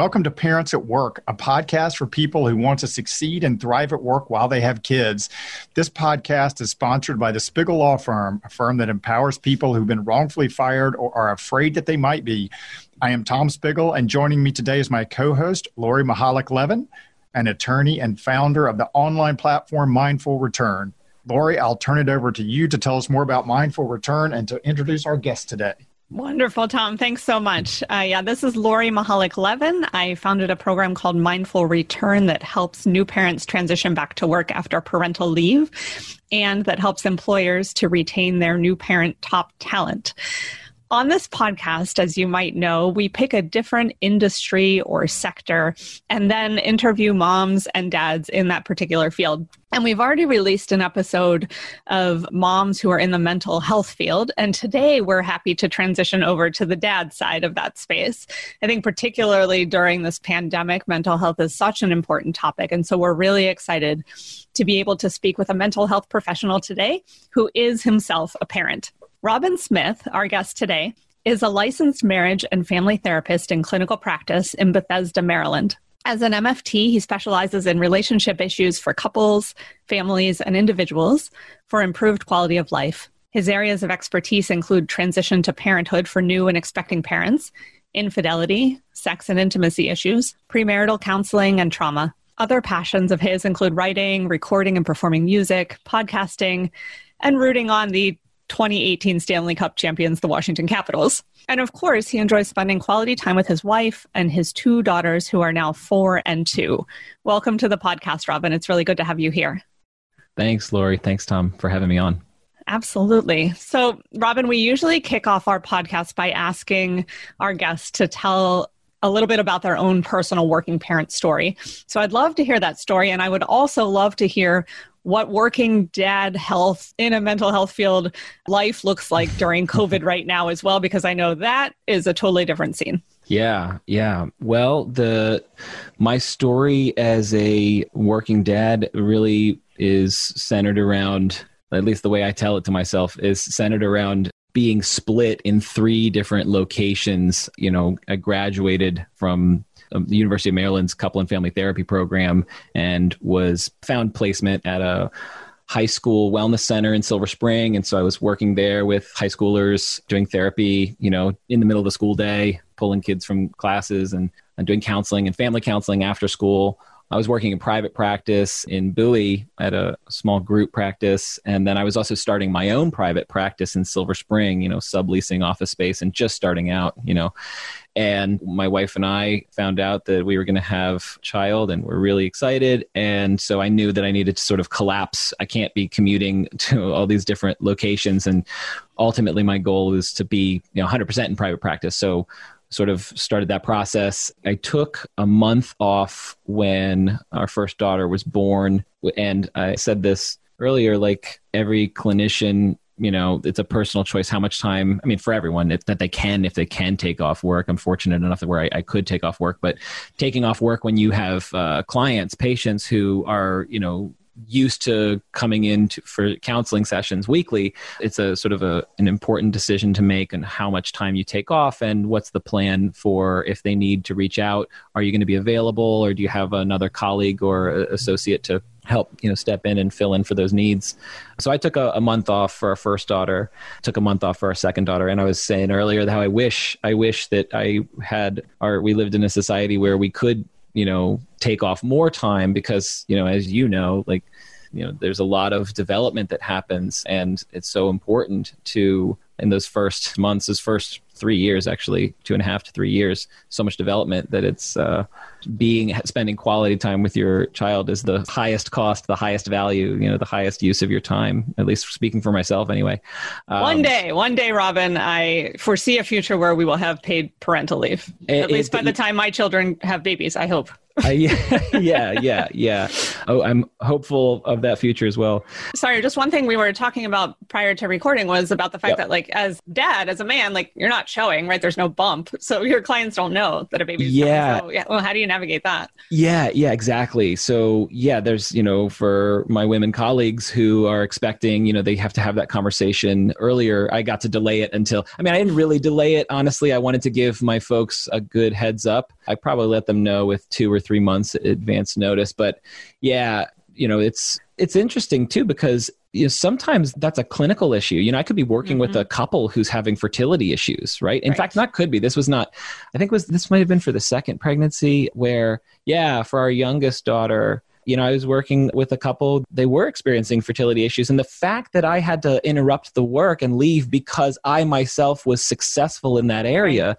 Welcome to Parents at Work, a podcast for people who want to succeed and thrive at work while they have kids. This podcast is sponsored by the Spiegel Law Firm, a firm that empowers people who've been wrongfully fired or are afraid that they might be. I am Tom Spiegel, and joining me today is my co host, Lori Mihalich-Levin, an attorney and founder of the online platform Mindful Return. Lori, I'll turn it over to you to tell us more about Mindful Return and to introduce our guest today. Wonderful, Tom. Thanks so much. Uh, yeah, this is Lori Mihalich-Levin. I founded a program called Mindful Return that helps new parents transition back to work after parental leave and that helps employers to retain their new parent top talent. On this podcast, as you might know, we pick a different industry or sector and then interview moms and dads in that particular field. And we've already released an episode of moms who are in the mental health field. And today we're happy to transition over to the dad side of that space. I think, particularly during this pandemic, mental health is such an important topic. And so we're really excited to be able to speak with a mental health professional today who is himself a parent. Robin Smith, our guest today, is a licensed marriage and family therapist in clinical practice in Bethesda, Maryland. As an MFT, he specializes in relationship issues for couples, families, and individuals for improved quality of life. His areas of expertise include transition to parenthood for new and expecting parents, infidelity, sex and intimacy issues, premarital counseling, and trauma. Other passions of his include writing, recording and performing music, podcasting, and rooting on the 2018 Stanley Cup champions, the Washington Capitals. And of course, he enjoys spending quality time with his wife and his two daughters, who are now four and two. Welcome to the podcast, Robin. It's really good to have you here. Thanks, Lori. Thanks, Tom, for having me on. Absolutely. So, Robin, we usually kick off our podcast by asking our guests to tell a little bit about their own personal working parent story. So I'd love to hear that story. And I would also love to hear what working dad health in a mental health field life looks like during COVID right now as well, because I know that is a totally different scene. Yeah, yeah. Well, the my story as a working dad really is centered around at least the way I tell it to myself is centered around being split in three different locations. You know, I graduated from um, the University of Maryland's couple and family therapy program and was found placement at a high school wellness center in Silver Spring. And so I was working there with high schoolers doing therapy, you know, in the middle of the school day, pulling kids from classes and, and doing counseling and family counseling after school. I was working in private practice in Bowie at a small group practice. And then I was also starting my own private practice in Silver Spring, you know, subleasing office space and just starting out, you know. And my wife and I found out that we were going to have a child and we're really excited. And so I knew that I needed to sort of collapse. I can't be commuting to all these different locations. And ultimately, my goal is to be, you know, 100% in private practice. So sort of started that process. I took a month off when our first daughter was born. And I said this earlier like every clinician you know it's a personal choice how much time i mean for everyone it, that they can if they can take off work i'm fortunate enough that where I, I could take off work but taking off work when you have uh, clients patients who are you know used to coming in to, for counseling sessions weekly, it's a sort of a, an important decision to make and how much time you take off and what's the plan for if they need to reach out. Are you going to be available or do you have another colleague or uh, associate to help you know step in and fill in for those needs so i took a, a, month off for our first daughter took a month off for our second daughter and i was saying earlier how i wish i wish that i had our we lived in a society where we could you know take off more time because you know as you know like you know there's a lot of development that happens and it's so important to in those first months those first three years actually two and a half to three years so much development that it's uh, being spending quality time with your child is the highest cost the highest value you know the highest use of your time at least speaking for myself anyway um, one day one day robin i foresee a future where we will have paid parental leave it, at least by the time my children have babies i hope uh, yeah, yeah, yeah, yeah. Oh, I'm hopeful of that future as well. Sorry, just one thing we were talking about prior to recording was about the fact yep. that, like, as dad, as a man, like, you're not showing, right? There's no bump. So your clients don't know that a baby's yeah. So, yeah. Well, how do you navigate that? Yeah, yeah, exactly. So yeah, there's, you know, for my women colleagues who are expecting, you know, they have to have that conversation earlier. I got to delay it until I mean, I didn't really delay it. Honestly, I wanted to give my folks a good heads up. I probably let them know with two or three months advance notice. But yeah, you know, it's it's interesting too because you know, sometimes that's a clinical issue. You know, I could be working mm-hmm. with a couple who's having fertility issues, right? In right. fact, not could be. This was not. I think was this might have been for the second pregnancy where, yeah, for our youngest daughter, you know, I was working with a couple, they were experiencing fertility issues. And the fact that I had to interrupt the work and leave because I myself was successful in that area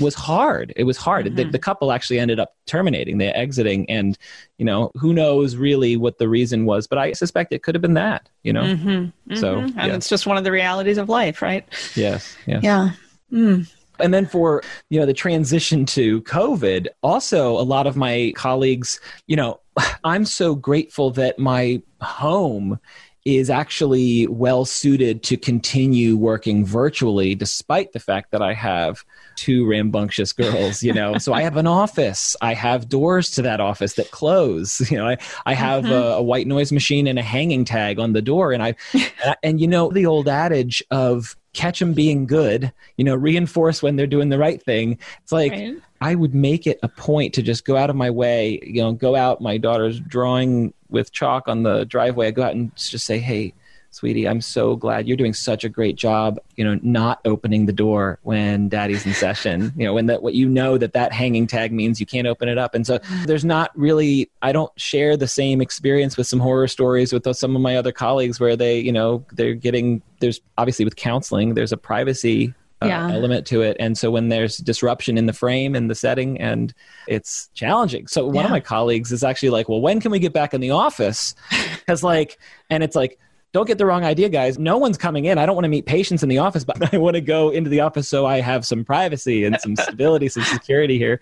was hard. It was hard. Mm-hmm. The, the, couple actually ended up terminating, they exiting. And, you know, who knows really what the reason was, but I suspect it could have been that, you know? Mm-hmm. Mm-hmm. So, and yeah. it's just one of the realities of life, right? Yes. yes. Yeah. Mm. And then for, you know, the transition to COVID, also a lot of my colleagues, you know, I'm so grateful that my home is actually well suited to continue working virtually despite the fact that I have two rambunctious girls, you know. so I have an office. I have doors to that office that close. You know, I, I have mm-hmm. a, a, white noise machine and a hanging tag on the door. And I, and, I, and you know, the old adage of catch them being good, you know, reinforce when they're doing the right thing. It's like right. I would make it a point to just go out of my way, you know, go out. My daughter's drawing with chalk on the driveway. I go out and just say, hey, sweetie, I'm so glad you're doing such a great job, you know, not opening the door when daddy's in session, you know, when that, what you know that that hanging tag means you can't open it up. And so there's not really, I don't share the same experience with some horror stories with some of my other colleagues where they, you know, they're getting, there's obviously with counseling, there's a privacy uh, yeah. element to it. And so when there's disruption in the frame and the setting, and it's challenging. So one yeah. of my colleagues is actually like, well, when can we get back in the office? Because like, and it's like, don't get the wrong idea, guys. No one's coming in. I don't want to meet patients in the office, but I want to go into the office so I have some privacy and some stability, some security here.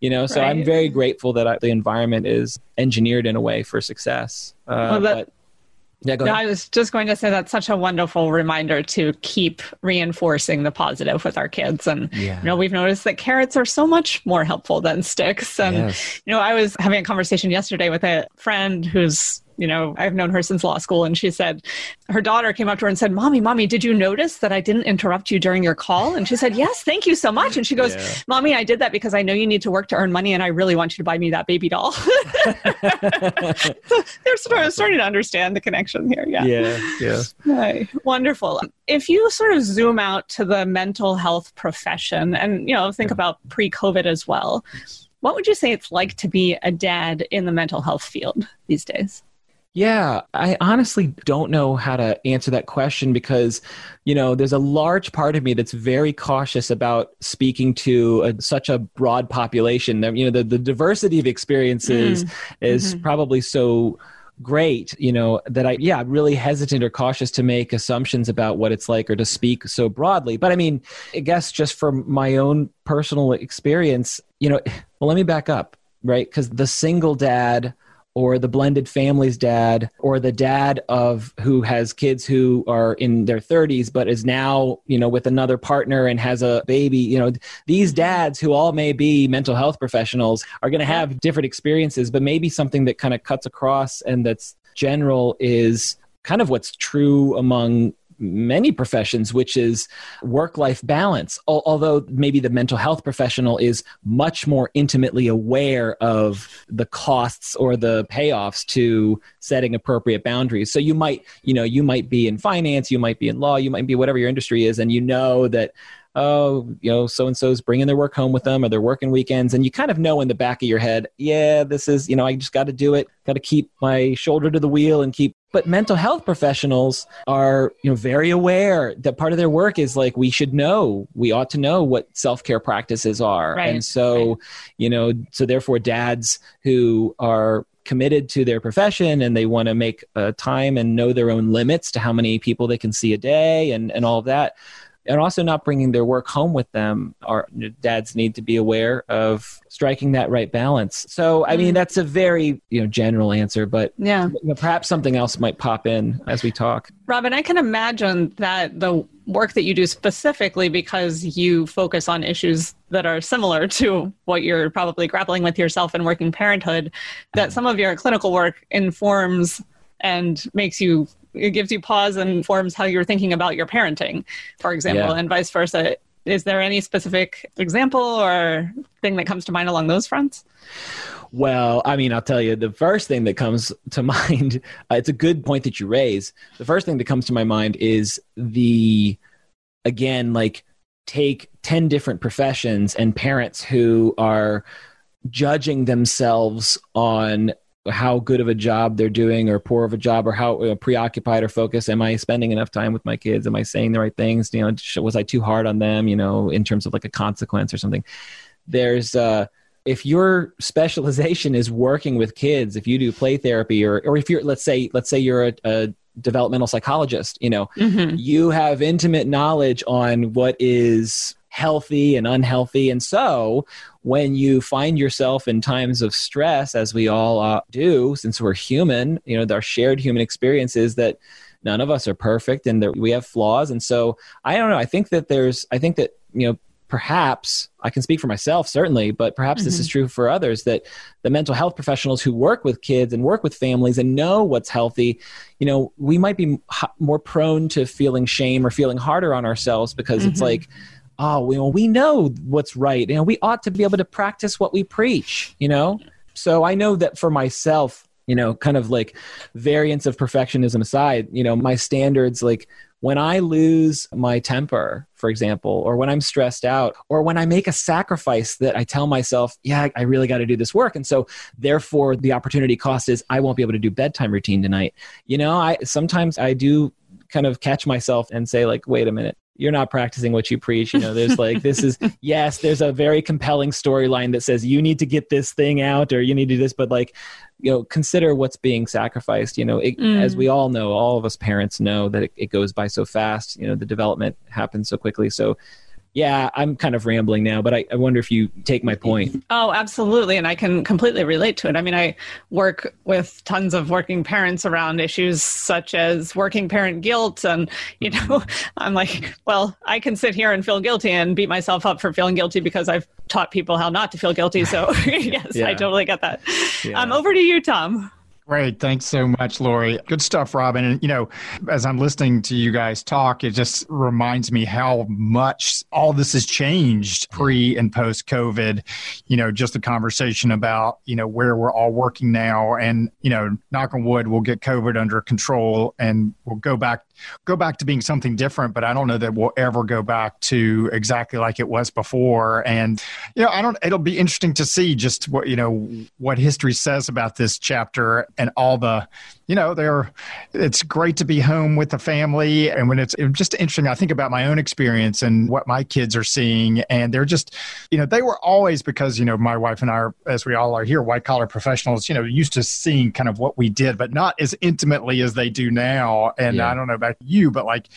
You know, so right. I'm very grateful that I, the environment is engineered in a way for success. Uh, well, that, but, yeah, go ahead. I was just going to say that's such a wonderful reminder to keep reinforcing the positive with our kids. And yeah. you know, we've noticed that carrots are so much more helpful than sticks. And yes. you know, I was having a conversation yesterday with a friend who's you know, I've known her since law school, and she said her daughter came up to her and said, "Mommy, mommy, did you notice that I didn't interrupt you during your call?" And she said, "Yes, thank you so much." And she goes, yeah. "Mommy, I did that because I know you need to work to earn money, and I really want you to buy me that baby doll." so they're of starting to understand the connection here. Yeah, yeah, yeah. Right. Wonderful. If you sort of zoom out to the mental health profession, and you know, think yeah. about pre-COVID as well. What would you say it's like to be a dad in the mental health field these days? Yeah, I honestly don't know how to answer that question because, you know, there's a large part of me that's very cautious about speaking to a, such a broad population. You know, the, the diversity of experiences mm. is mm-hmm. probably so great, you know, that I, yeah, I'm really hesitant or cautious to make assumptions about what it's like or to speak so broadly. But I mean, I guess just from my own personal experience, you know, well, let me back up, right? Because the single dad, or the blended family's dad or the dad of who has kids who are in their 30s but is now you know with another partner and has a baby you know these dads who all may be mental health professionals are going to have different experiences but maybe something that kind of cuts across and that's general is kind of what's true among many professions, which is work life balance. Although maybe the mental health professional is much more intimately aware of the costs or the payoffs to setting appropriate boundaries. So you might, you know, you might be in finance, you might be in law, you might be whatever your industry is, and you know that oh, you know, so and so's bringing their work home with them or they're working weekends. And you kind of know in the back of your head, yeah, this is, you know, I just got to do it, got to keep my shoulder to the wheel and keep. But mental health professionals are, you know, very aware that part of their work is like, we should know, we ought to know what self care practices are. Right. And so, right. you know, so therefore, dads who are committed to their profession and they want to make uh, time and know their own limits to how many people they can see a day and, and all of that and also not bringing their work home with them. Our dads need to be aware of striking that right balance. So, I mean, mm. that's a very you know general answer, but yeah, perhaps something else might pop in as we talk. Robin, I can imagine that the work that you do specifically because you focus on issues that are similar to what you're probably grappling with yourself in working parenthood, that some of your clinical work informs and makes you it gives you pause and informs how you're thinking about your parenting, for example, yeah. and vice versa. Is there any specific example or thing that comes to mind along those fronts? Well, I mean, I'll tell you the first thing that comes to mind. Uh, it's a good point that you raise. The first thing that comes to my mind is the, again, like take 10 different professions and parents who are judging themselves on how good of a job they're doing or poor of a job or how know, preoccupied or focused. Am i spending enough time with my kids? Am i saying the right things? You know was i too hard on them you know in terms of like a consequence or something? There's uh if your specialization is working with kids if you do play therapy or or if you're let's say let's say you're a, a developmental psychologist you know mm-hmm. you have intimate knowledge on what is healthy and unhealthy. And so when you find yourself in times of stress as we all uh, do since we're human you know our shared human experience is that none of us are perfect and that we have flaws and so i don't know i think that there's i think that you know perhaps I can speak for myself certainly, but perhaps mm-hmm. this is mm-hmm. true for others that the mental health professionals who work with kids and work with families and know what's healthy, you know, we might be more prone to feeling shame or feeling harder on ourselves because mm-hmm. it's like, oh, we, we know what's right. You know, we ought to be able to practice what we preach, you know? So I know that for myself, you know, kind of like variants of perfectionism aside, you know, my standards like when I lose my temper, for example, or when I'm stressed out, or when I make a sacrifice that I tell myself, yeah, I really got to do this work. And so therefore the opportunity cost is I won't be able to do bedtime routine tonight. You know, I sometimes I do kind of catch myself and say like, wait a minute, you're not practicing what you preach. You know, there's like, this is, yes, there's a very compelling storyline that says you need to get this thing out or you need to do this, but like, you know consider what's being sacrificed you know it, mm. as we all know all of us parents know that it, it goes by so fast you know the development happens so quickly so yeah, I'm kind of rambling now, but I, I, wonder if you take my point. Oh, absolutely. And I can completely relate to it. I mean, I work with tons of working parents around issues such as working parent guilt. And, you know, I'm like, well, I can sit here and feel guilty and beat myself up for feeling guilty because I've taught people how not to feel guilty. So, yes, yeah. I totally get that. Yeah. Um, over to you, Tom. Great. Thanks so much, Lori. Good stuff, Robin. And, you know, as I'm listening to you guys talk, it just reminds me how much all this has changed pre and post COVID. You know, just the conversation about, you know, where we're all working now and, you know, knock on wood, we'll get COVID under control and we'll go back go back to being something different, but I don't know that we'll ever go back to exactly like it was before. And you know, I don't. It'll be interesting to see just what you know what history says about this chapter and all the you know, they're it's great to be home with the family. And when it's, it's just interesting, I think about my own experience and what my kids are seeing. And they're just, you know, they were always because, you know, my wife and I are, as we all are here, white collar professionals, you know, used to seeing kind of what we did, but not as intimately as they do now. And yeah. I don't know about you, but like,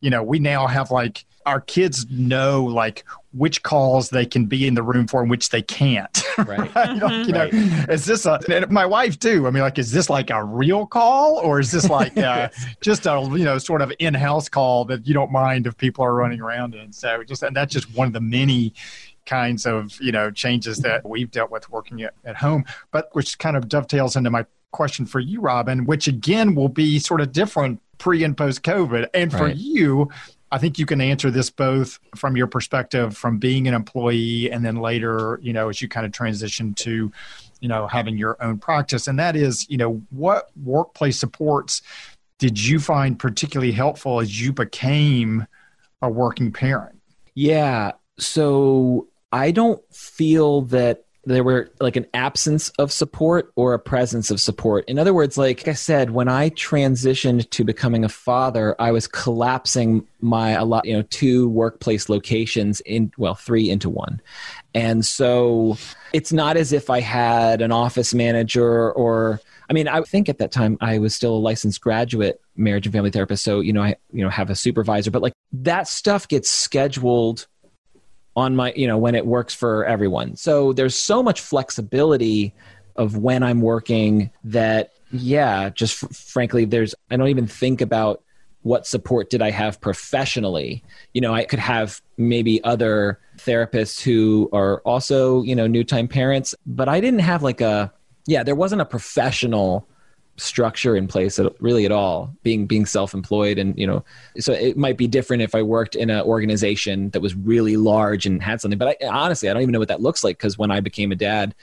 you know, we now have like our kids know like which calls they can be in the room for and which they can't. Right. right? Mm-hmm. you know, right. is this a, my wife too. I mean, like, is this like a real call or is this like uh, just a, you know, sort of in-house call that you don't mind if people are running around in? So just, and that's just one of the many kinds of, you know, changes that we've dealt with working at, at home, but which kind of dovetails into my question for you, Robin, which again will be sort of different pre and post COVID. And for right. you, I think you can answer this both from your perspective from being an employee and then later, you know, as you kind of transition to, you know, having your own practice. And that is, you know, what workplace supports did you find particularly helpful as you became a working parent? Yeah. So I don't feel that there were like an absence of support or a presence of support. In other words, like I said, when I transitioned to becoming a father, I was collapsing my a lot, you know, two workplace locations in well, three into one. And so it's not as if I had an office manager or I mean, I think at that time I was still a licensed graduate marriage and family therapist, so you know, I you know have a supervisor, but like that stuff gets scheduled on my you know when it works for everyone so there's so much flexibility of when i'm working that yeah just f- frankly there's i don't even think about what support did I have professionally? You know, I could have maybe other therapists who are also, you know, new time parents, but I didn't have like a, yeah, there wasn't a professional structure in place at, really at all being being self-employed and you know so it might be different if i worked in an organization that was really large and had something but I, honestly i don't even know what that looks like because when i became a dad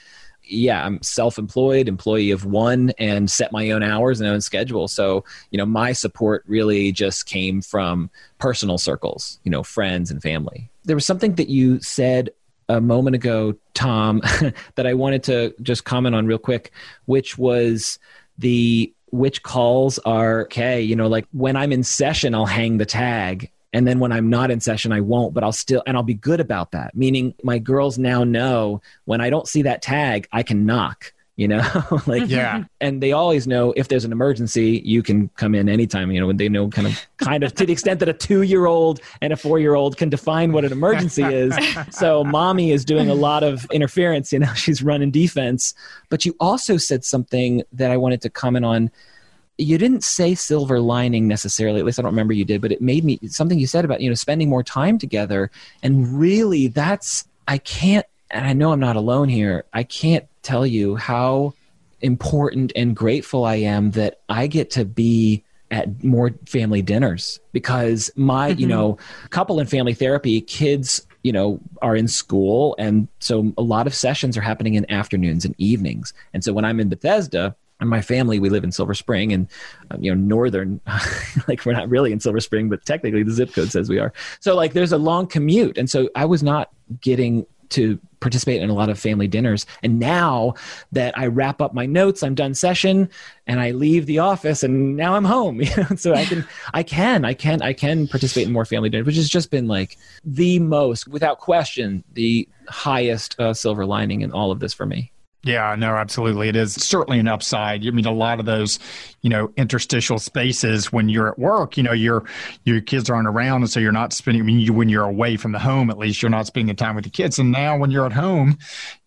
yeah, I'm self-employed, employee of one, and set my own hours and own schedule. So, you know, my support really just came from personal circles, you know, friends and family. There was something that you said a moment ago, Tom, that I wanted to just comment on real quick, which was the which calls are okay. You know, like when I'm in session, I'll hang the tag and then when i'm not in session i won't but i'll still and i'll be good about that meaning my girls now know when i don't see that tag i can knock you know like mm-hmm. yeah. and they always know if there's an emergency you can come in anytime you know when they know kind of kind of to the extent that a two year old and a four year old can define what an emergency is. So mommy is doing a lot of interference you know she's running defense. But you also said something that i wanted to comment on. You didn't say silver lining necessarily at least i don't remember you did but it made me something you said about you know spending more time together. And really that's i can't and i know i'm not alone here i can't tell you how important and grateful i am that i get to be at more family dinners because my mm-hmm. you know couple and family therapy kids you know are in school. And so a lot of sessions are happening in afternoons and evenings. And so when i'm in bethesda and my family we live in silver spring and um, you know northern like we're not really in silver spring but technically the zip code says we are. So like there's a long commute. And so i was not getting to participate in a lot of family dinners. And now that i wrap up my notes i'm done session and i leave the office and now i'm home you know so i can i can i can i can participate in more family dinners which has just been like the most without question the highest uh, silver lining in all of this for me yeah, no, absolutely. It is certainly an upside. I mean, a lot of those, you know, interstitial spaces when you're at work, you know, your your kids aren't around, and so you're not spending. I mean, you, when you're away from the home, at least you're not spending the time with the kids. And now, when you're at home,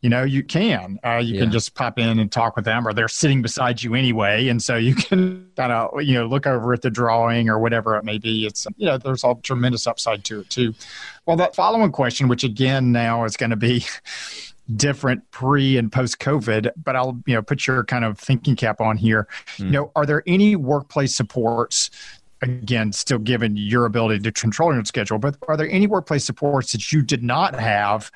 you know, you can uh, you yeah. can just pop in and talk with them, or they're sitting beside you anyway, and so you can kind of you know look over at the drawing or whatever it may be. It's you know, there's a tremendous upside to it too. Well, that following question, which again now is going to be different pre and post COVID, but I'll you know put your kind of thinking cap on here. Mm. You know, are there any workplace supports? Again, still given your ability to control your schedule, but are there any workplace supports that you did not have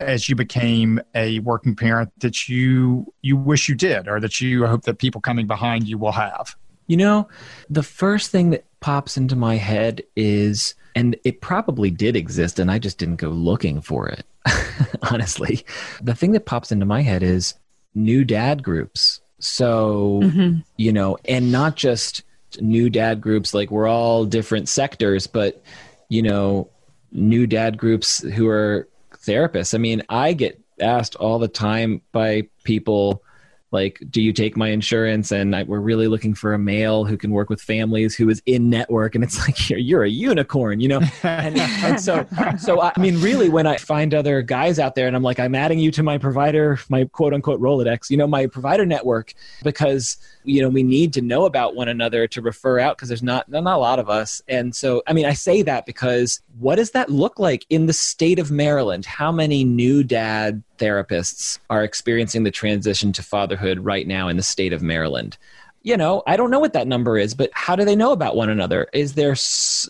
as you became a working parent that you you wish you did, or that you hope that people coming behind you will have? You know, the first thing that pops into my head is, and it probably did exist, and I just didn't go looking for it honestly. The thing that pops into my head is new dad groups. So, mm-hmm. you know, and not just new dad groups, like we're all different sectors, but, you know, new dad groups who are therapists. I mean, I get asked all the time by people like do you take my insurance? And I, we're really looking for a male who can work with families who is in network. And it's like you're, you're a unicorn you know? And, and, so so i mean really when i find other guys out there and i'm like i'm adding you to my provider my quote unquote rolodex you know my provider network because you know we need to know about one another to refer out because there's not not a lot of us. And so i mean i say that because what does that look like in the state of maryland? How many new dad therapists are experiencing the transition to fatherhood right now in the state of maryland you know, I don't know what that number is, but how do they know about one another? Is there,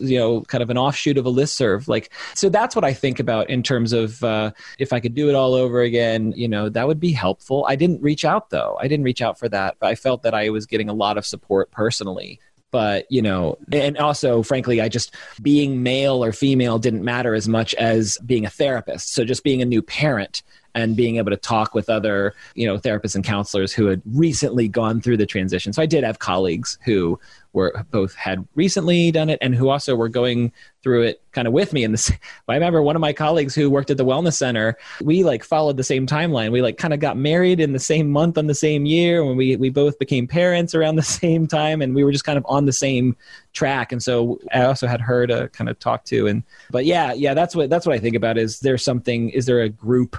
you know, kind of an offshoot of a list serve? Like, so that's what I think about in terms of uh, if I could do it all over again, you know, that would be helpful. I didn't reach out though. I didn't reach out for that. I felt that I was getting a lot of support personally but you know and also frankly i just being male or female didn't matter as much as being a therapist so just being a new parent and being able to talk with other you know therapists and counselors who had recently gone through the transition so i did have colleagues who were both had recently done it and who also were going through it kind of with me. And this, I remember one of my colleagues who worked at the wellness center. We like followed the same timeline. We like kind of got married in the same month on the same year when we we both became parents around the same time, and we were just kind of on the same track. And so I also had her to kind of talk to. And but yeah, yeah, that's what that's what I think about. Is there something? Is there a group?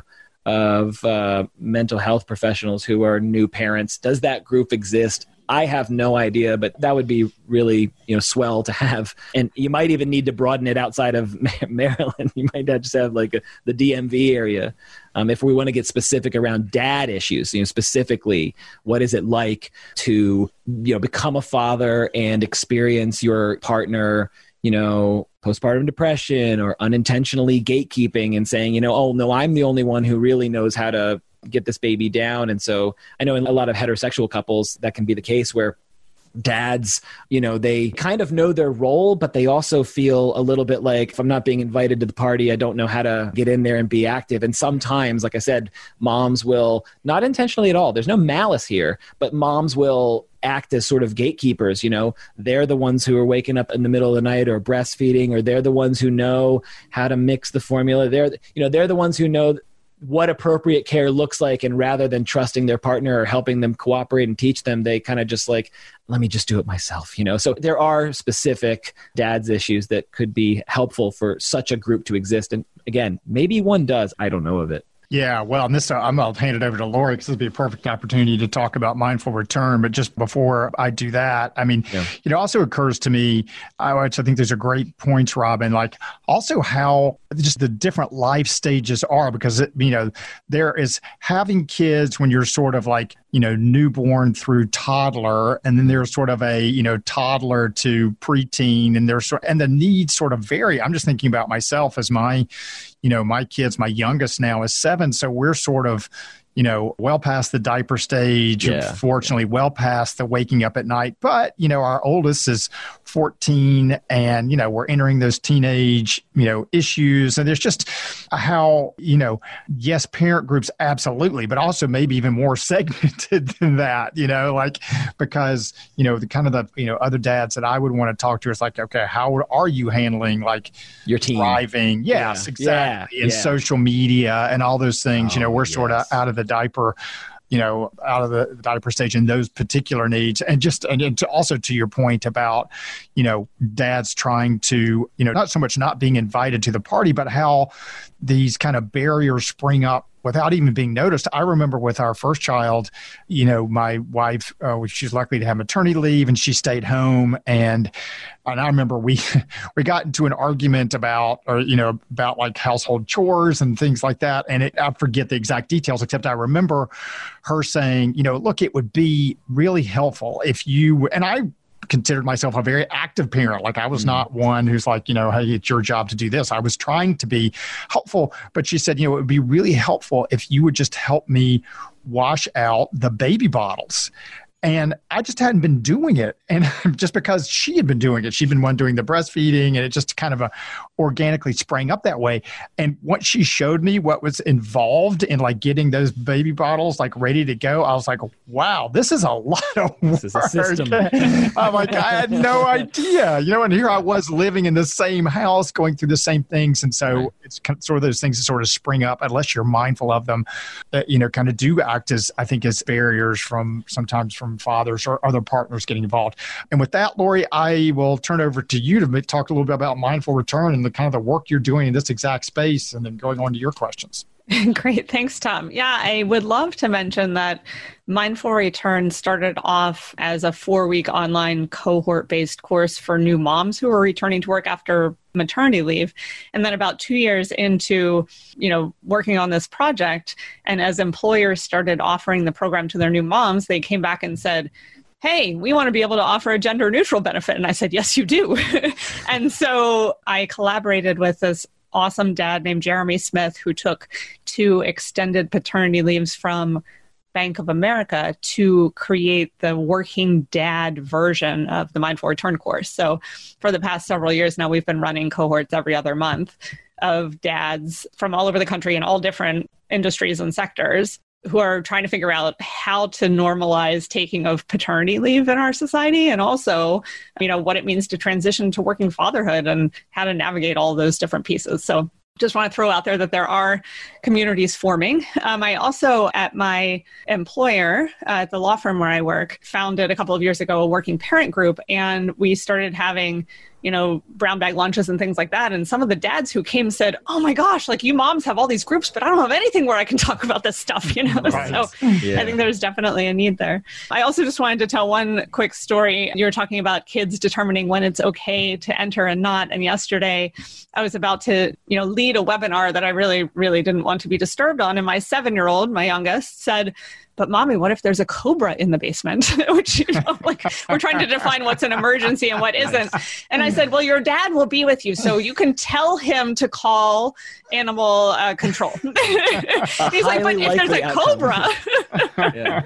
Of uh, mental health professionals who are new parents. Does that group exist? I have no idea, but that would be really you know swell to have. And you might even need to broaden it outside of Maryland. You might not just have like a, the DMV area. Um, if we want to get specific around dad issues, you know, specifically, what is it like to you know become a father and experience your partner, you know, postpartum depression or unintentionally gatekeeping and saying, you know, oh no, I'm the only one who really knows how to get this baby down. And so I know in a lot of heterosexual couples that can be the case where dads, you know, they kind of know their role, but they also feel a little bit like if I'm not being invited to the party, I don't know how to get in there and be active. And sometimes, like I said, moms will not intentionally at all, there's no malice here, but moms will act as sort of gatekeepers you know? They're the ones who are waking up in the middle of the night or breastfeeding or they're the ones who know how to mix the formula. They're you know they're the ones who know what appropriate care looks like and rather than trusting their partner or helping them cooperate and teach them they kind of just like let me just do it myself you know? So there are specific dad's issues that could be helpful for such a group to exist. And again maybe one does. I don't know of it yeah, well, and this uh, I'm going to hand it over to Lori because this would be a perfect opportunity to talk about mindful return. But just before I do that, I mean, yeah. it also occurs to me, which I think there's a great points, Robin. Like also how just the different life stages are because it, you know there is having kids when you're sort of like you know newborn through toddler and then there's sort of a you know toddler to preteen and there's sort and the needs sort of vary. I'm just thinking about myself as my you know my kids my youngest now is seven so we're sort of you know, well past the diaper stage, yeah. fortunately, well past the waking up at night. But, you know, our oldest is 14 and, you know, we're entering those teenage, you know, issues. And there's just how, you know, yes, parent groups, absolutely, but also maybe even more segmented than that, you know, like because, you know, the kind of the, you know, other dads that I would want to talk to is like, okay, how are you handling like your team driving? Yes, yeah. exactly. Yeah. And social media and all those things, oh, you know, we're yes. sort of out of the diaper you know out of the diaper stage and those particular needs. And just and to also to your point about you know dads trying to you know not so much not being invited to the party but how these kind of barriers spring up without even being noticed. I remember with our first child, you know, my wife, uh, she's likely to have maternity leave and she stayed home. And, and I remember we, we got into an argument about, or, you know, about like household chores and things like that. And it, I forget the exact details, except I remember her saying, you know, look, it would be really helpful if you, and I considered myself a very active parent. Like I was mm-hmm. not one who's like, you know, hey, it's your job to do this. I was trying to be helpful, but she said, you know, it would be really helpful if you would just help me wash out the baby bottles and I just hadn't been doing it. And just because she had been doing it, she'd been one doing the breastfeeding, and it just kind of a, organically sprang up that way. And once she showed me what was involved in like getting those baby bottles like ready to go, I was like, wow, this is a lot of work. This is a system. I'm like, I had no idea, you know. And here I was living in the same house, going through the same things, and so right. it's sort of those things that sort of spring up unless you're mindful of them. That you know, kind of do act as I think as barriers from sometimes from from fathers or other partners getting involved. And with that, Lori, I will turn over to you to talk a little bit about mindful return and the kind of the work you're doing in this exact space, and then going on to your questions. Great. Thanks, Tom. Yeah, I would love to mention that Mindful Return started off as a four week online cohort based course for new moms who are returning to work after maternity leave. And then about two years into, you know, working on this project, and as employers started offering the program to their new moms, they came back and said, hey, we want to be able to offer a gender neutral benefit. And I said, yes, you do. and so I collaborated with this awesome dad named Jeremy Smith who took two extended paternity leaves from Bank of America to create the working dad version of the Mindful Return course. So, for the past several years now, we've been running cohorts every other month of dads from all over the country in all different industries and sectors who are trying to figure out how to normalize taking of paternity leave in our society and also you know what it means to transition to working fatherhood and how to navigate all those different pieces so just want to throw out there that there are communities forming. Um, I also, at my employer, uh, at the law firm where I work, founded a couple of years ago a working parent group, and we started having you know, brown bag lunches and things like that. And some of the dads who came said, Oh my gosh, like you moms have all these groups, but I don't have anything where I can talk about this stuff, you know? Right. So yeah. I think there's definitely a need there. I also just wanted to tell one quick story. You were talking about kids determining when it's okay to enter and not. And yesterday I was about to, you know, lead a webinar that I really, really didn't want to be disturbed on. And my seven year old, my youngest, said, but mommy, what if there's a cobra in the basement? Which, you know, like we're trying to define what's an emergency and what isn't. And I said, well, your dad will be with you. So you can tell him to call animal uh, control. He's like, but if there's a outcome. cobra.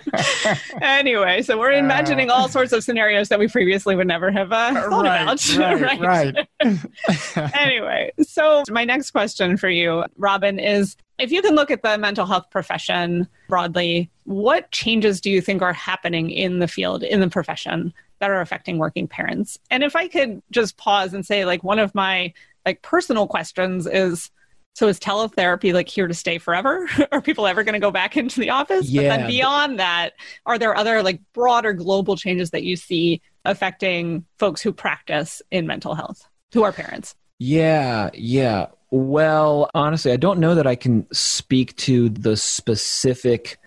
anyway, so we're imagining all sorts of scenarios that we previously would never have uh, thought right, about. Right, right. right. anyway, so my next question for you, Robin, is if you can look at the mental health profession broadly, what changes do you think are happening in the field, in the profession that are affecting working parents? And if I could just pause and say, like, one of my like personal questions is so is teletherapy like here to stay forever? are people ever going to go back into the office? Yeah. But then beyond that, are there other like broader global changes that you see affecting folks who practice in mental health, who are parents? Yeah, yeah. Well, honestly, I don't know that I can speak to the specific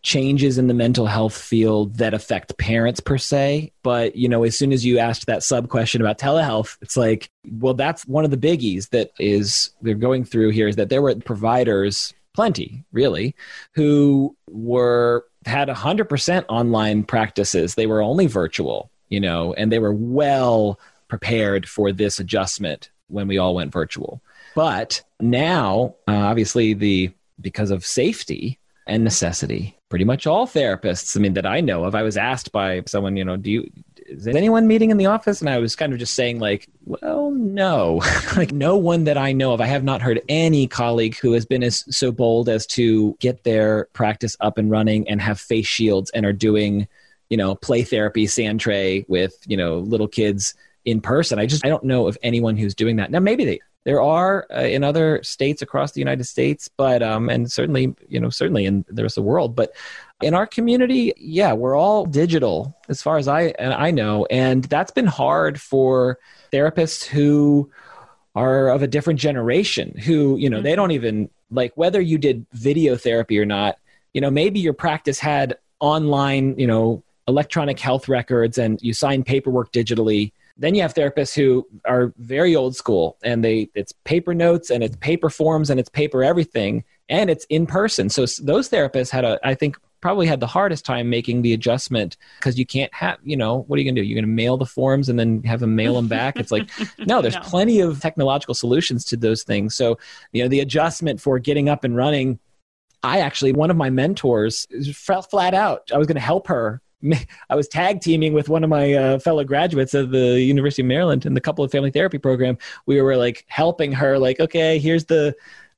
changes in the mental health field that affect parents per se. But, you know, as soon as you asked that sub question about telehealth, it's like, well, that's one of the biggies that is they're going through here is that there were providers, plenty really, who were had 100% online practices. They were only virtual, you know, and they were well prepared for this adjustment when we all went virtual. But now, uh, obviously, the because of safety and necessity, pretty much all therapists, I mean, that I know of, I was asked by someone, you know, do you is anyone meeting in the office? And I was kind of just saying, like, well, no, like no one that I know of. I have not heard any colleague who has been as so bold as to get their practice up and running and have face shields and are doing, you know, play therapy, sand tray with, you know, little kids in person. I just I don't know of anyone who's doing that. Now maybe they there are uh, in other states across the United States, but um, and certainly you know certainly in the rest of the world, but in our community, yeah, we're all digital as far as I and I know, and that's been hard for therapists who are of a different generation who you know mm-hmm. they don't even like whether you did video therapy or not you know maybe your practice had online you know electronic health records and you sign paperwork digitally then you have therapists who are very old school and they it's paper notes and it's paper forms and it's paper everything and it's in person. So those therapists had a I think probably had the hardest time making the adjustment because you can't have you know what are you going to do you're going to mail the forms and then have them mail them back it's like no there's no. plenty of technological solutions to those things so you know the adjustment for getting up and running i actually one of my mentors felt flat out i was going to help her I was tag teaming with one of my uh, fellow graduates of the University of Maryland in the couple of family therapy program. We were like helping her, like, okay, here's the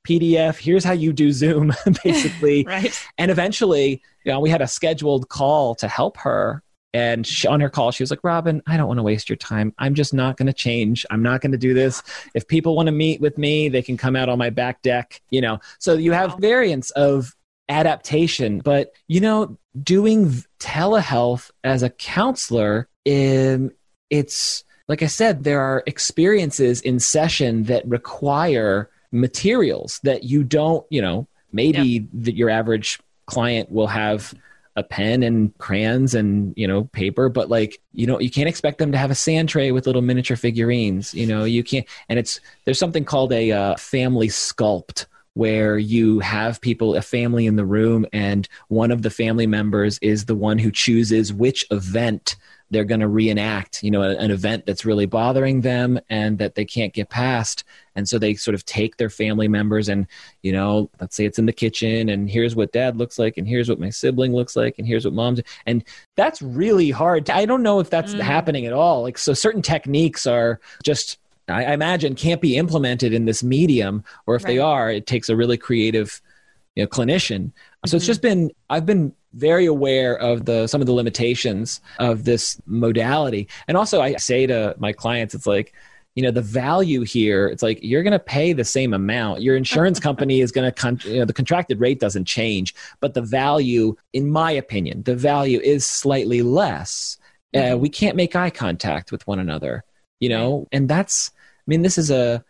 PDF, here's how you do Zoom, basically. right. And eventually, you know, we had a scheduled call to help her. And she, on her call, she was like, Robin, I don't want to waste your time. I'm just not going to change. I'm not going to do this. If people want to meet with me, they can come out on my back deck, you know. So you have variants of adaptation. But, you know, doing telehealth as a counselor, um, it's like I said, there are experiences in session that require materials that you don't, you know, maybe that your average client will have a pen and crayons and you know paper but like you know you can't expect them to have a sand tray with little miniature figurines you know you can't and it's there's something called a uh, family sculpt where you have people, a family in the room, and one of the family members is the one who chooses which event they're going to reenact, you know, an event that's really bothering them and that they can't get past. And so they sort of take their family members and, you know, let's say it's in the kitchen and here's what dad looks like and here's what my sibling looks like and here's what mom's. And that's really hard. I don't know if that's mm. happening at all. Like, so certain techniques are just I, imagine can't be implemented in this medium, or if right. they are, it takes a really creative you know, clinician. So mm-hmm. it's just been I've been very aware of the some of the limitations of this modality, and also I say to my clients, it's like you know the value here it's like you're going to pay the same amount your insurance company is going to con- you know the contracted rate doesn't change but the value in my opinion the value is slightly less uh, mm-hmm. we can't make eye contact with one another you know, and that's, I mean, this is a,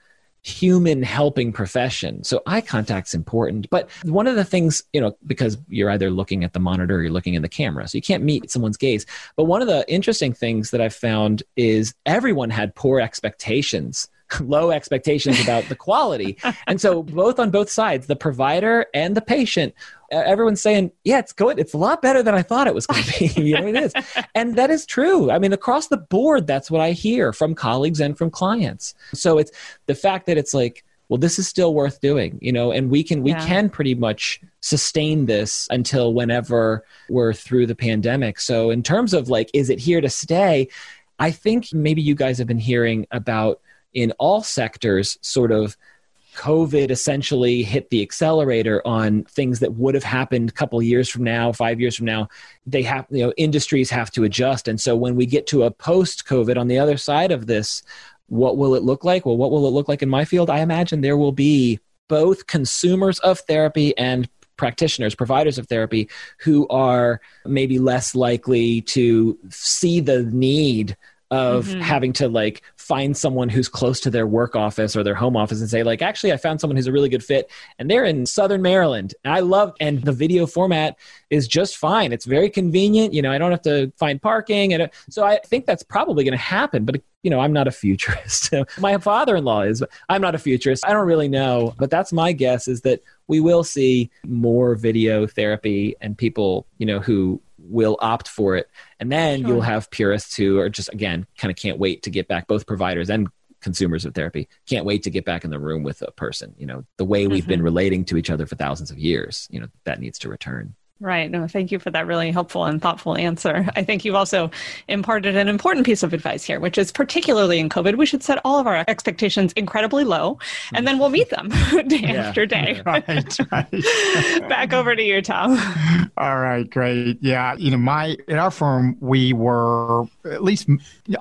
human helping profession. So eye contact's important. But one of the things, you know, because you're either looking at the monitor or you're looking in the camera, so you can't meet someone's gaze. But one of the interesting things that I've found is everyone had poor expectations low expectations about the quality. And so both on both sides, the provider and the patient, everyone's saying, yeah, it's good. It's a lot better than I thought it was going to be. you know, it is. And that is true. I mean, across the board, that's what I hear from colleagues and from clients. So it's the fact that it's like, well, this is still worth doing, you know, and we can we yeah. can pretty much sustain this until whenever we're through the pandemic. So in terms of like, is it here to stay? I think maybe you guys have been hearing about in all sectors sort of COVID essentially hit the accelerator on things that would have happened a couple years from now, five years from now. They have, you know, industries have to adjust. And so when we get to a post COVID on the other side of this, what will it look like? Well, what will it look like in my field? I imagine there will be both consumers of therapy and practitioners, providers of therapy, who are maybe less likely to see the need of mm-hmm. having to like find someone who's close to their work office or their home office and say like actually i found someone who's a really good fit and they're in southern maryland and i love and the video format is just fine. It's very convenient you know i don't have to find parking and so i think that's probably going to happen but you know i'm not a futurist. My father-in-law is i'm not a futurist. I don't really know but that's my guess is that we will see more video therapy and people you know who will opt for it. And then sure. you'll have purists who are just, again, kind of can't wait to get back, both providers and consumers of therapy can't wait to get back in the room with a person. You know, the way we've mm-hmm. been relating to each other for thousands of years, you know, that needs to return. Right. No, thank you for that really helpful and thoughtful answer. I think you've also imparted an important piece of advice here, which is particularly in COVID, we should set all of our expectations incredibly low and then we'll meet them day yeah. after day. right, right. Back over to you, Tom. All right, great. Yeah. You know, my, in our firm, we were at least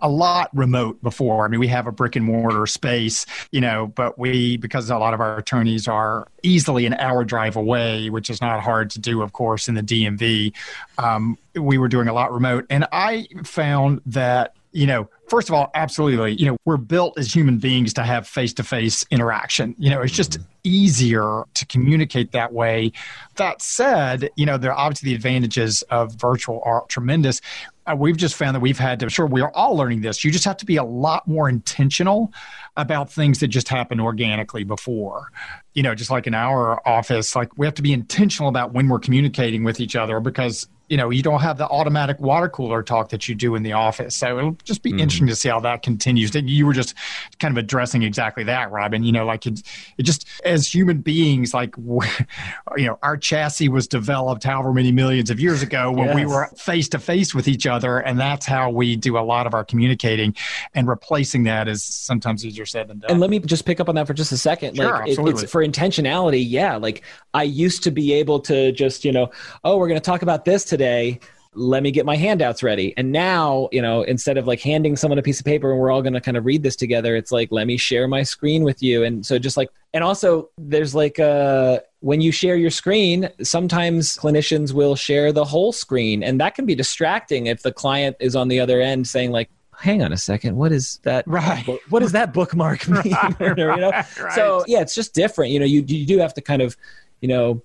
a lot remote before. I mean, we have a brick and mortar space, you know, but we, because a lot of our attorneys are easily an hour drive away, which is not hard to do, of course, in the DMV. Um, we were doing a lot remote. And I found that, you know, first of all, absolutely, you know, we're built as human beings to have face to face interaction. You know, it's just easier to communicate that way. That said, you know, there are obviously the advantages of virtual are tremendous. Uh, we've just found that we've had to, sure, we are all learning this. You just have to be a lot more intentional about things that just happened organically before. You know, just like in our office, like we have to be intentional about when we're communicating with each other because you know you don't have the automatic water cooler talk that you do in the office so it'll just be mm-hmm. Interesting to see how that continues. And you were just kind of addressing exactly that robin you know like it, it just as human beings like you know our chassis was developed however many millions of years ago when yes. we were face to face with each other and that's how we do a lot of our communicating and replacing that is sometimes easier said than done. And let me just pick up on that for just a second. Sure, like it, it's for intentionality yeah. Like i used to be able to just you know oh we're going to talk about this today let me get my handouts ready. And now, you know, instead of like handing someone a piece of paper and we're all going to kind of read this together, it's like, let me share my screen with you. And so just like, and also there's like, uh, when you share your screen, sometimes clinicians will share the whole screen and that can be distracting if the client is on the other end saying like, hang on a second what is that right what does that bookmark mean right, you know? right. so yeah it's just different you know you, you do have to kind of you know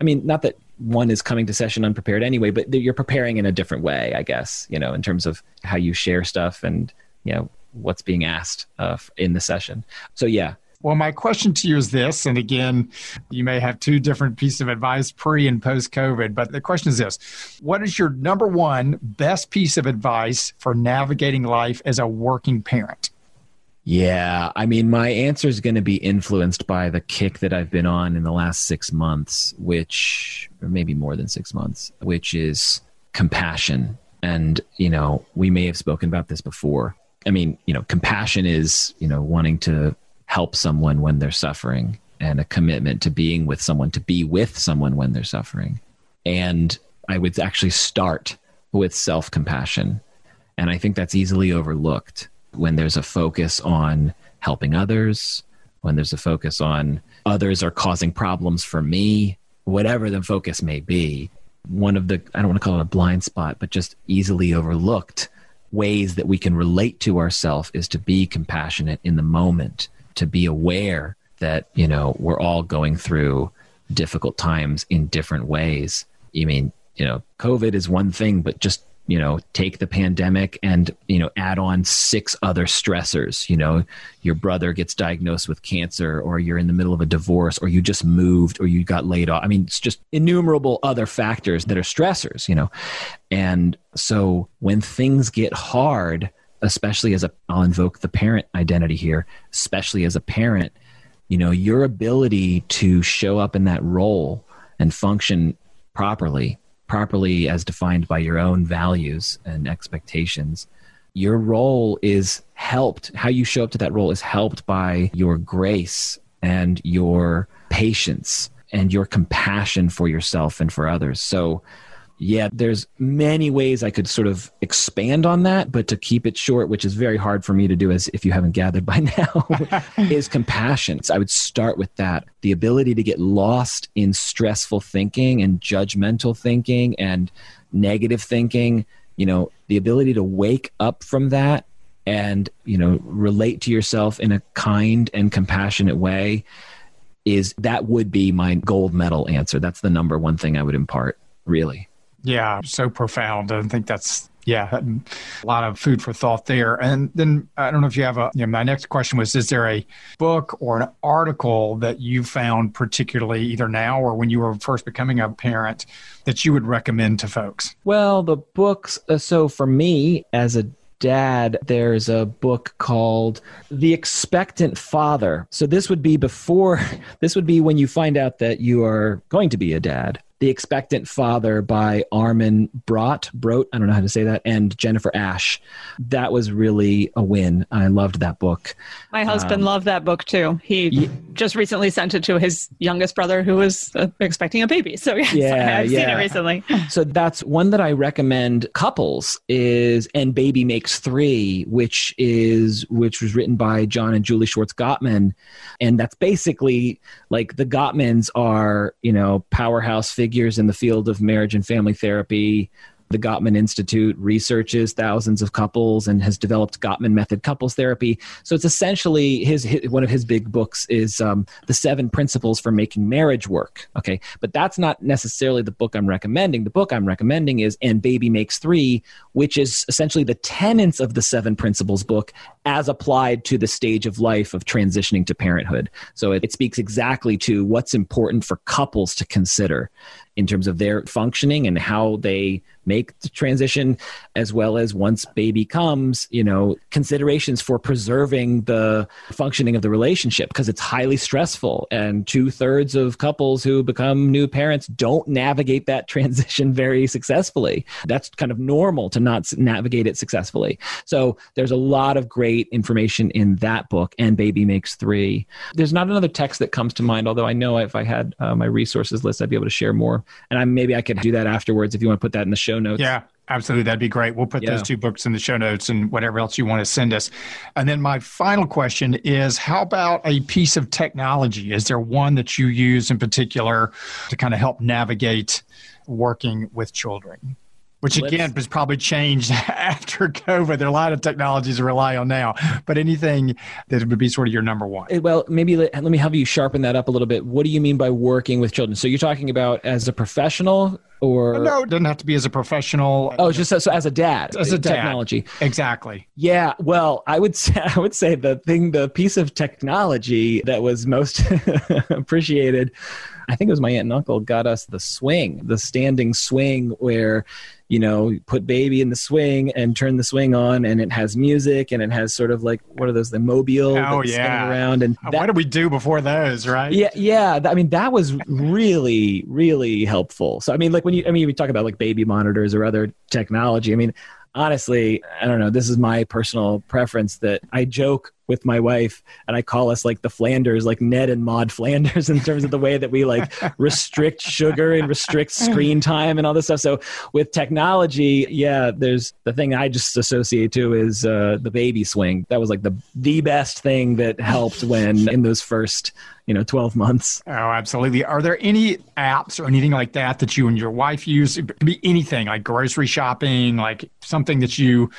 i mean not that one is coming to session unprepared anyway, but you're preparing in a different way, I guess, you know, in terms of how you share stuff and, you know, what's being asked uh, in the session. So, yeah. Well, my question to you is this, and again, you may have two different pieces of advice pre and post COVID, but the question is this What is your number one best piece of advice for navigating life as a working parent? Yeah, I mean, my answer is going to be influenced by the kick that I've been on in the last six months, which, or maybe more than six months, which is compassion. And, you know, we may have spoken about this before. I mean, you know, compassion is, you know, wanting to help someone when they're suffering and a commitment to being with someone, to be with someone when they're suffering. And I would actually start with self compassion. And I think that's easily overlooked when there's a focus on helping others, when there's a focus on others are causing problems for me, whatever the focus may be, one of the, I don't want to call it a blind spot, but just easily overlooked ways that we can relate to ourselves is to be compassionate in the moment, to be aware that, you know, we're all going through difficult times in different ways. I mean, you know, COVID is one thing, but just you know take the pandemic and you know add on six other stressors. You know your brother gets diagnosed with cancer or you're in the middle of a divorce or you just moved or you got laid off. I mean it's just innumerable other factors that are stressors you know. And so when things get hard especially as a i'll invoke the parent identity here especially as a parent you know your ability to show up in that role and function properly properly as defined by your own values and expectations, your role is helped. How you show up to that role is helped by your grace and your patience and your compassion for yourself and for others. So, yeah, there's many ways I could sort of expand on that, but to keep it short, which is very hard for me to do as if you haven't gathered by now, is compassion. So I would start with that. The ability to get lost in stressful thinking and judgmental thinking and negative thinking, you know, the ability to wake up from that and, you know, relate to yourself in a kind and compassionate way is that would be my gold medal answer. That's the number one thing I would impart, really. Yeah, so profound. I think that's yeah, a lot of food for thought there. And then I don't know if you have a. You know, my next question was: Is there a book or an article that you found particularly either now or when you were first becoming a parent that you would recommend to folks? Well, the books. Uh, so for me, as a dad, there's a book called The Expectant Father. So this would be before, this would be when you find out that you are going to be a dad. The Expectant Father by Armin Brott, Brot, I don't know how to say that, and Jennifer Ash. That was really a win. I loved that book. My husband um, loved that book too. He yeah. just recently sent it to his youngest brother who was uh, expecting a baby. So yes, yeah, I've yeah. seen it recently. So that's one that I recommend couples is And Baby Makes 3, which is which was written by John and Julie Schwartz Gottman. And that's basically like the Gottmans are, you know, powerhouse figures figures in the field of marriage and family therapy the Gottman Institute researches thousands of couples and has developed Gottman method couples therapy. So it's essentially his, his one of his big books is um, the seven principles for making marriage work. Okay, but that's not necessarily the book I'm recommending. The book I'm recommending is And Baby Makes Three, which is essentially the tenets of the seven principles book as applied to the stage of life of transitioning to parenthood. So it, it speaks exactly to what's important for couples to consider in terms of their functioning and how they make the transition as well as once baby comes you know considerations for preserving the functioning of the relationship because it's highly stressful. And two-thirds of couples who become new parents don't navigate that transition very successfully. That's kind of normal to not navigate it successfully. So there's a lot of great information in that book and baby makes three. There's not another text that comes to mind although i know if i had uh, my resources list i'd be able to share more and I maybe I could do that afterwards if you want to put that in the show notes. Yeah, absolutely. That'd be great. We'll put yeah. those two books in the show notes and whatever else you want to send us. And then my final question is how about a piece of technology? Is there one that you use in particular to kind of help navigate working with children? Which again has probably changed after COVID. There are a lot of technologies to rely on now, but anything that would be sort of your number one. Eh, well, maybe let, let me have you sharpen that up a little bit. What do you mean by working with children? So you're talking about as a professional or no, it doesn't have to be as a professional. Oh, just as, so as a dad, as a dad. technology. Exactly. Yeah. Well, I would say I would say the thing, the piece of technology that was most appreciated. I think it was my aunt and uncle got us the swing, the standing swing where you know, put baby in the swing and turn the swing on, and it has music and it has sort of like what are those the mobile oh yeah around and that, what did we do before those right yeah yeah I mean that was really really helpful. So I mean like when you I mean we talk about like baby monitors or other technology. I mean honestly, I don't know. This is my personal preference that I joke with my wife and I call us like the Flanders, like Ned and Maud Flanders in terms of the way that we like restrict sugar and restrict screen time and all this stuff. So with technology, yeah, there's the thing I just associate to is uh, the baby swing. That was like the the best thing that helped when in those first you know 12 months oh absolutely are there any apps or anything like that that you and your wife use it could be anything like grocery shopping like something that you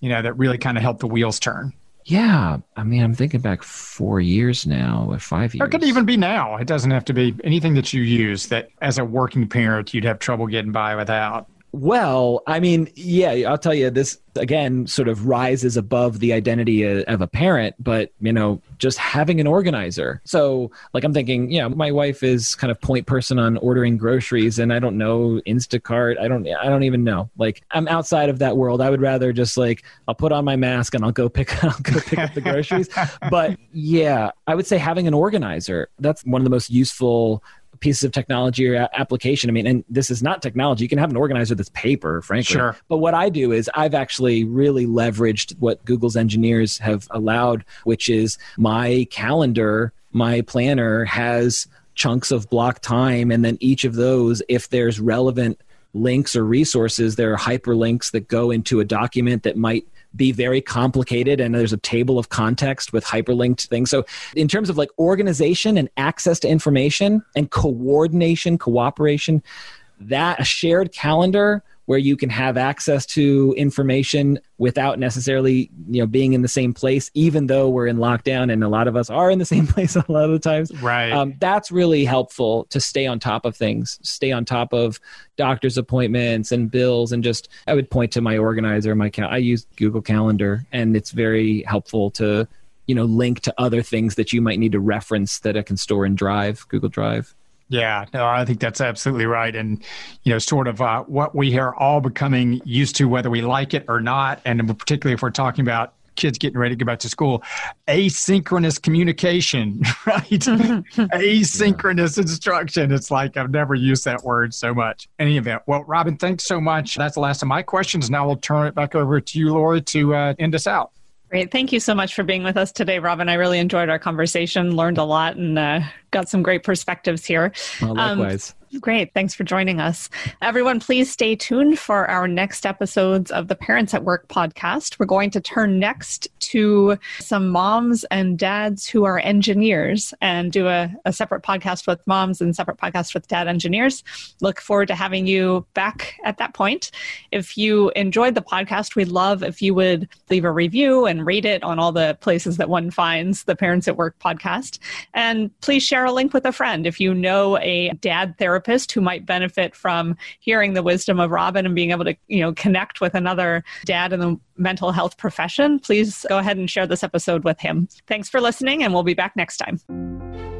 you know, that really kind of helped the wheels turn? Yeah, I mean, I'm thinking back four years now, uh, or five years. It could even be now. It doesn't have to be anything that you use that, as a working parent, you'd have trouble getting by without. Well, I mean, yeah, I'll tell you this again sort of rises above the identity of a parent, but you know, just having an organizer. So, like I'm thinking, you know, my wife is kind of point person on ordering groceries and I don't know Instacart. I don't I don't even know. Like I'm outside of that world. I would rather just like I'll put on my mask and I'll go pick I'll go pick up the groceries. But yeah, I would say having an organizer. That's one of the most useful pieces of technology or application. I mean, and this is not technology. You can have an organizer that's paper, frankly. Sure. But what I do is I've actually really leveraged what Google's engineers have allowed, which is my calendar, my planner has chunks of block time, and then each of those, if there's relevant links or resources, there are hyperlinks that go into a document that might be very complicated and there's a table of context with hyperlinked things. So, in terms of like organization and access to information and coordination, cooperation, that a shared calendar where you can have access to information without necessarily you know being in the same place even though we're in lockdown and a lot of us are in the same place a lot of the times. Right. Um, that's really helpful to stay on top of things stay on top of doctor's appointments and bills and just i would point to my organizer my cal- i use google calendar and it's very helpful to you know link to other things that you might need to reference that i can store in drive google drive yeah, no, I think that's absolutely right. And, you know, sort of uh, what we are all becoming used to, whether we like it or not. And particularly if we're talking about kids getting ready to go back to school, asynchronous communication, right? asynchronous yeah. instruction. It's like I've never used that word so much. Any event. Well, Robin, thanks so much. That's the last of my questions. Now we'll turn it back over to you, Lori, to uh, end us out. Great. Thank you so much for being with us today, Robin. I really enjoyed our conversation, learned a lot, and uh, got some great perspectives here. Well, likewise. Um, Great. Thanks for joining us. Everyone, please stay tuned for our next episodes of the Parents at Work podcast. We're going to turn next to some moms and dads who are engineers and do a, a separate podcast with moms and separate podcast with dad engineers. Look forward to having you back at that point. If you enjoyed the podcast, we'd love if you would leave a review and rate it on all the places that one finds the Parents at Work podcast. And please share a link with a friend. If you know a dad therapist, therapist who might benefit from hearing the wisdom of Robin and being able to, you know, connect with another dad in the mental health profession, please go ahead and share this episode with him. Thanks for listening, and we'll be back next time.